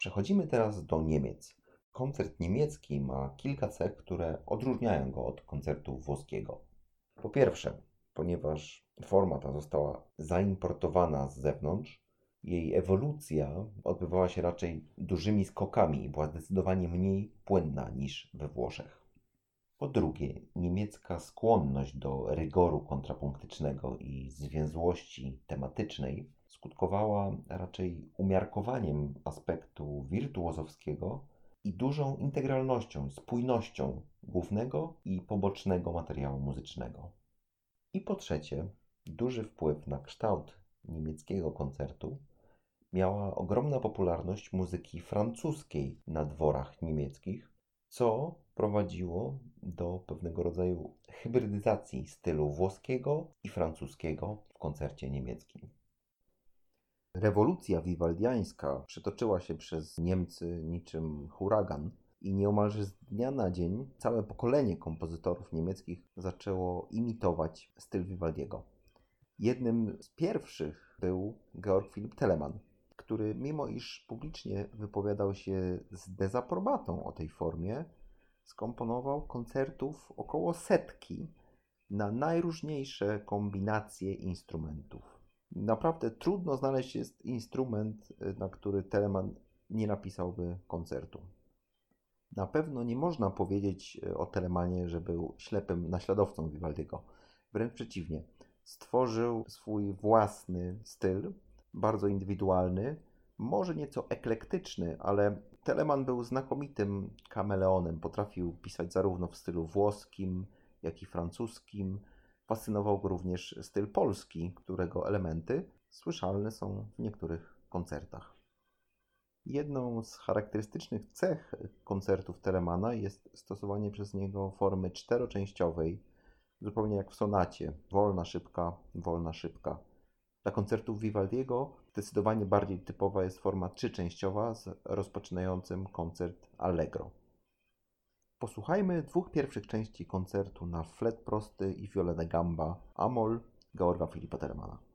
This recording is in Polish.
Przechodzimy teraz do Niemiec. Koncert niemiecki ma kilka cech, które odróżniają go od koncertu włoskiego. Po pierwsze, ponieważ forma ta została zaimportowana z zewnątrz, jej ewolucja odbywała się raczej dużymi skokami i była zdecydowanie mniej płynna niż we Włoszech. Po drugie, niemiecka skłonność do rygoru kontrapunktycznego i zwięzłości tematycznej skutkowała raczej umiarkowaniem aspektu wirtuozowskiego i dużą integralnością, spójnością głównego i pobocznego materiału muzycznego. I po trzecie, duży wpływ na kształt niemieckiego koncertu miała ogromna popularność muzyki francuskiej na dworach niemieckich, co prowadziło do pewnego rodzaju hybrydyzacji stylu włoskiego i francuskiego w koncercie niemieckim. Rewolucja wiwaldiańska przetoczyła się przez Niemcy niczym huragan i nieomalże z dnia na dzień całe pokolenie kompozytorów niemieckich zaczęło imitować styl Vivaldiego. Jednym z pierwszych był Georg Philipp Telemann, który mimo iż publicznie wypowiadał się z dezaprobatą o tej formie, skomponował koncertów około setki na najróżniejsze kombinacje instrumentów. Naprawdę trudno znaleźć jest instrument, na który Telemann nie napisałby koncertu. Na pewno nie można powiedzieć o Telemanie, że był ślepym naśladowcą Vivaldiego. Wręcz przeciwnie, stworzył swój własny styl, bardzo indywidualny, może nieco eklektyczny, ale Telemann był znakomitym kameleonem. Potrafił pisać zarówno w stylu włoskim, jak i francuskim. Fascynował go również styl polski, którego elementy słyszalne są w niektórych koncertach. Jedną z charakterystycznych cech koncertów Telemana jest stosowanie przez niego formy czteroczęściowej, zupełnie jak w sonacie. Wolna, szybka, wolna, szybka. Dla koncertów Vivaldiego zdecydowanie bardziej typowa jest forma trzyczęściowa z rozpoczynającym koncert Allegro. Posłuchajmy dwóch pierwszych części koncertu na flet prosty i viola da gamba Amol Georga Filipa Termana.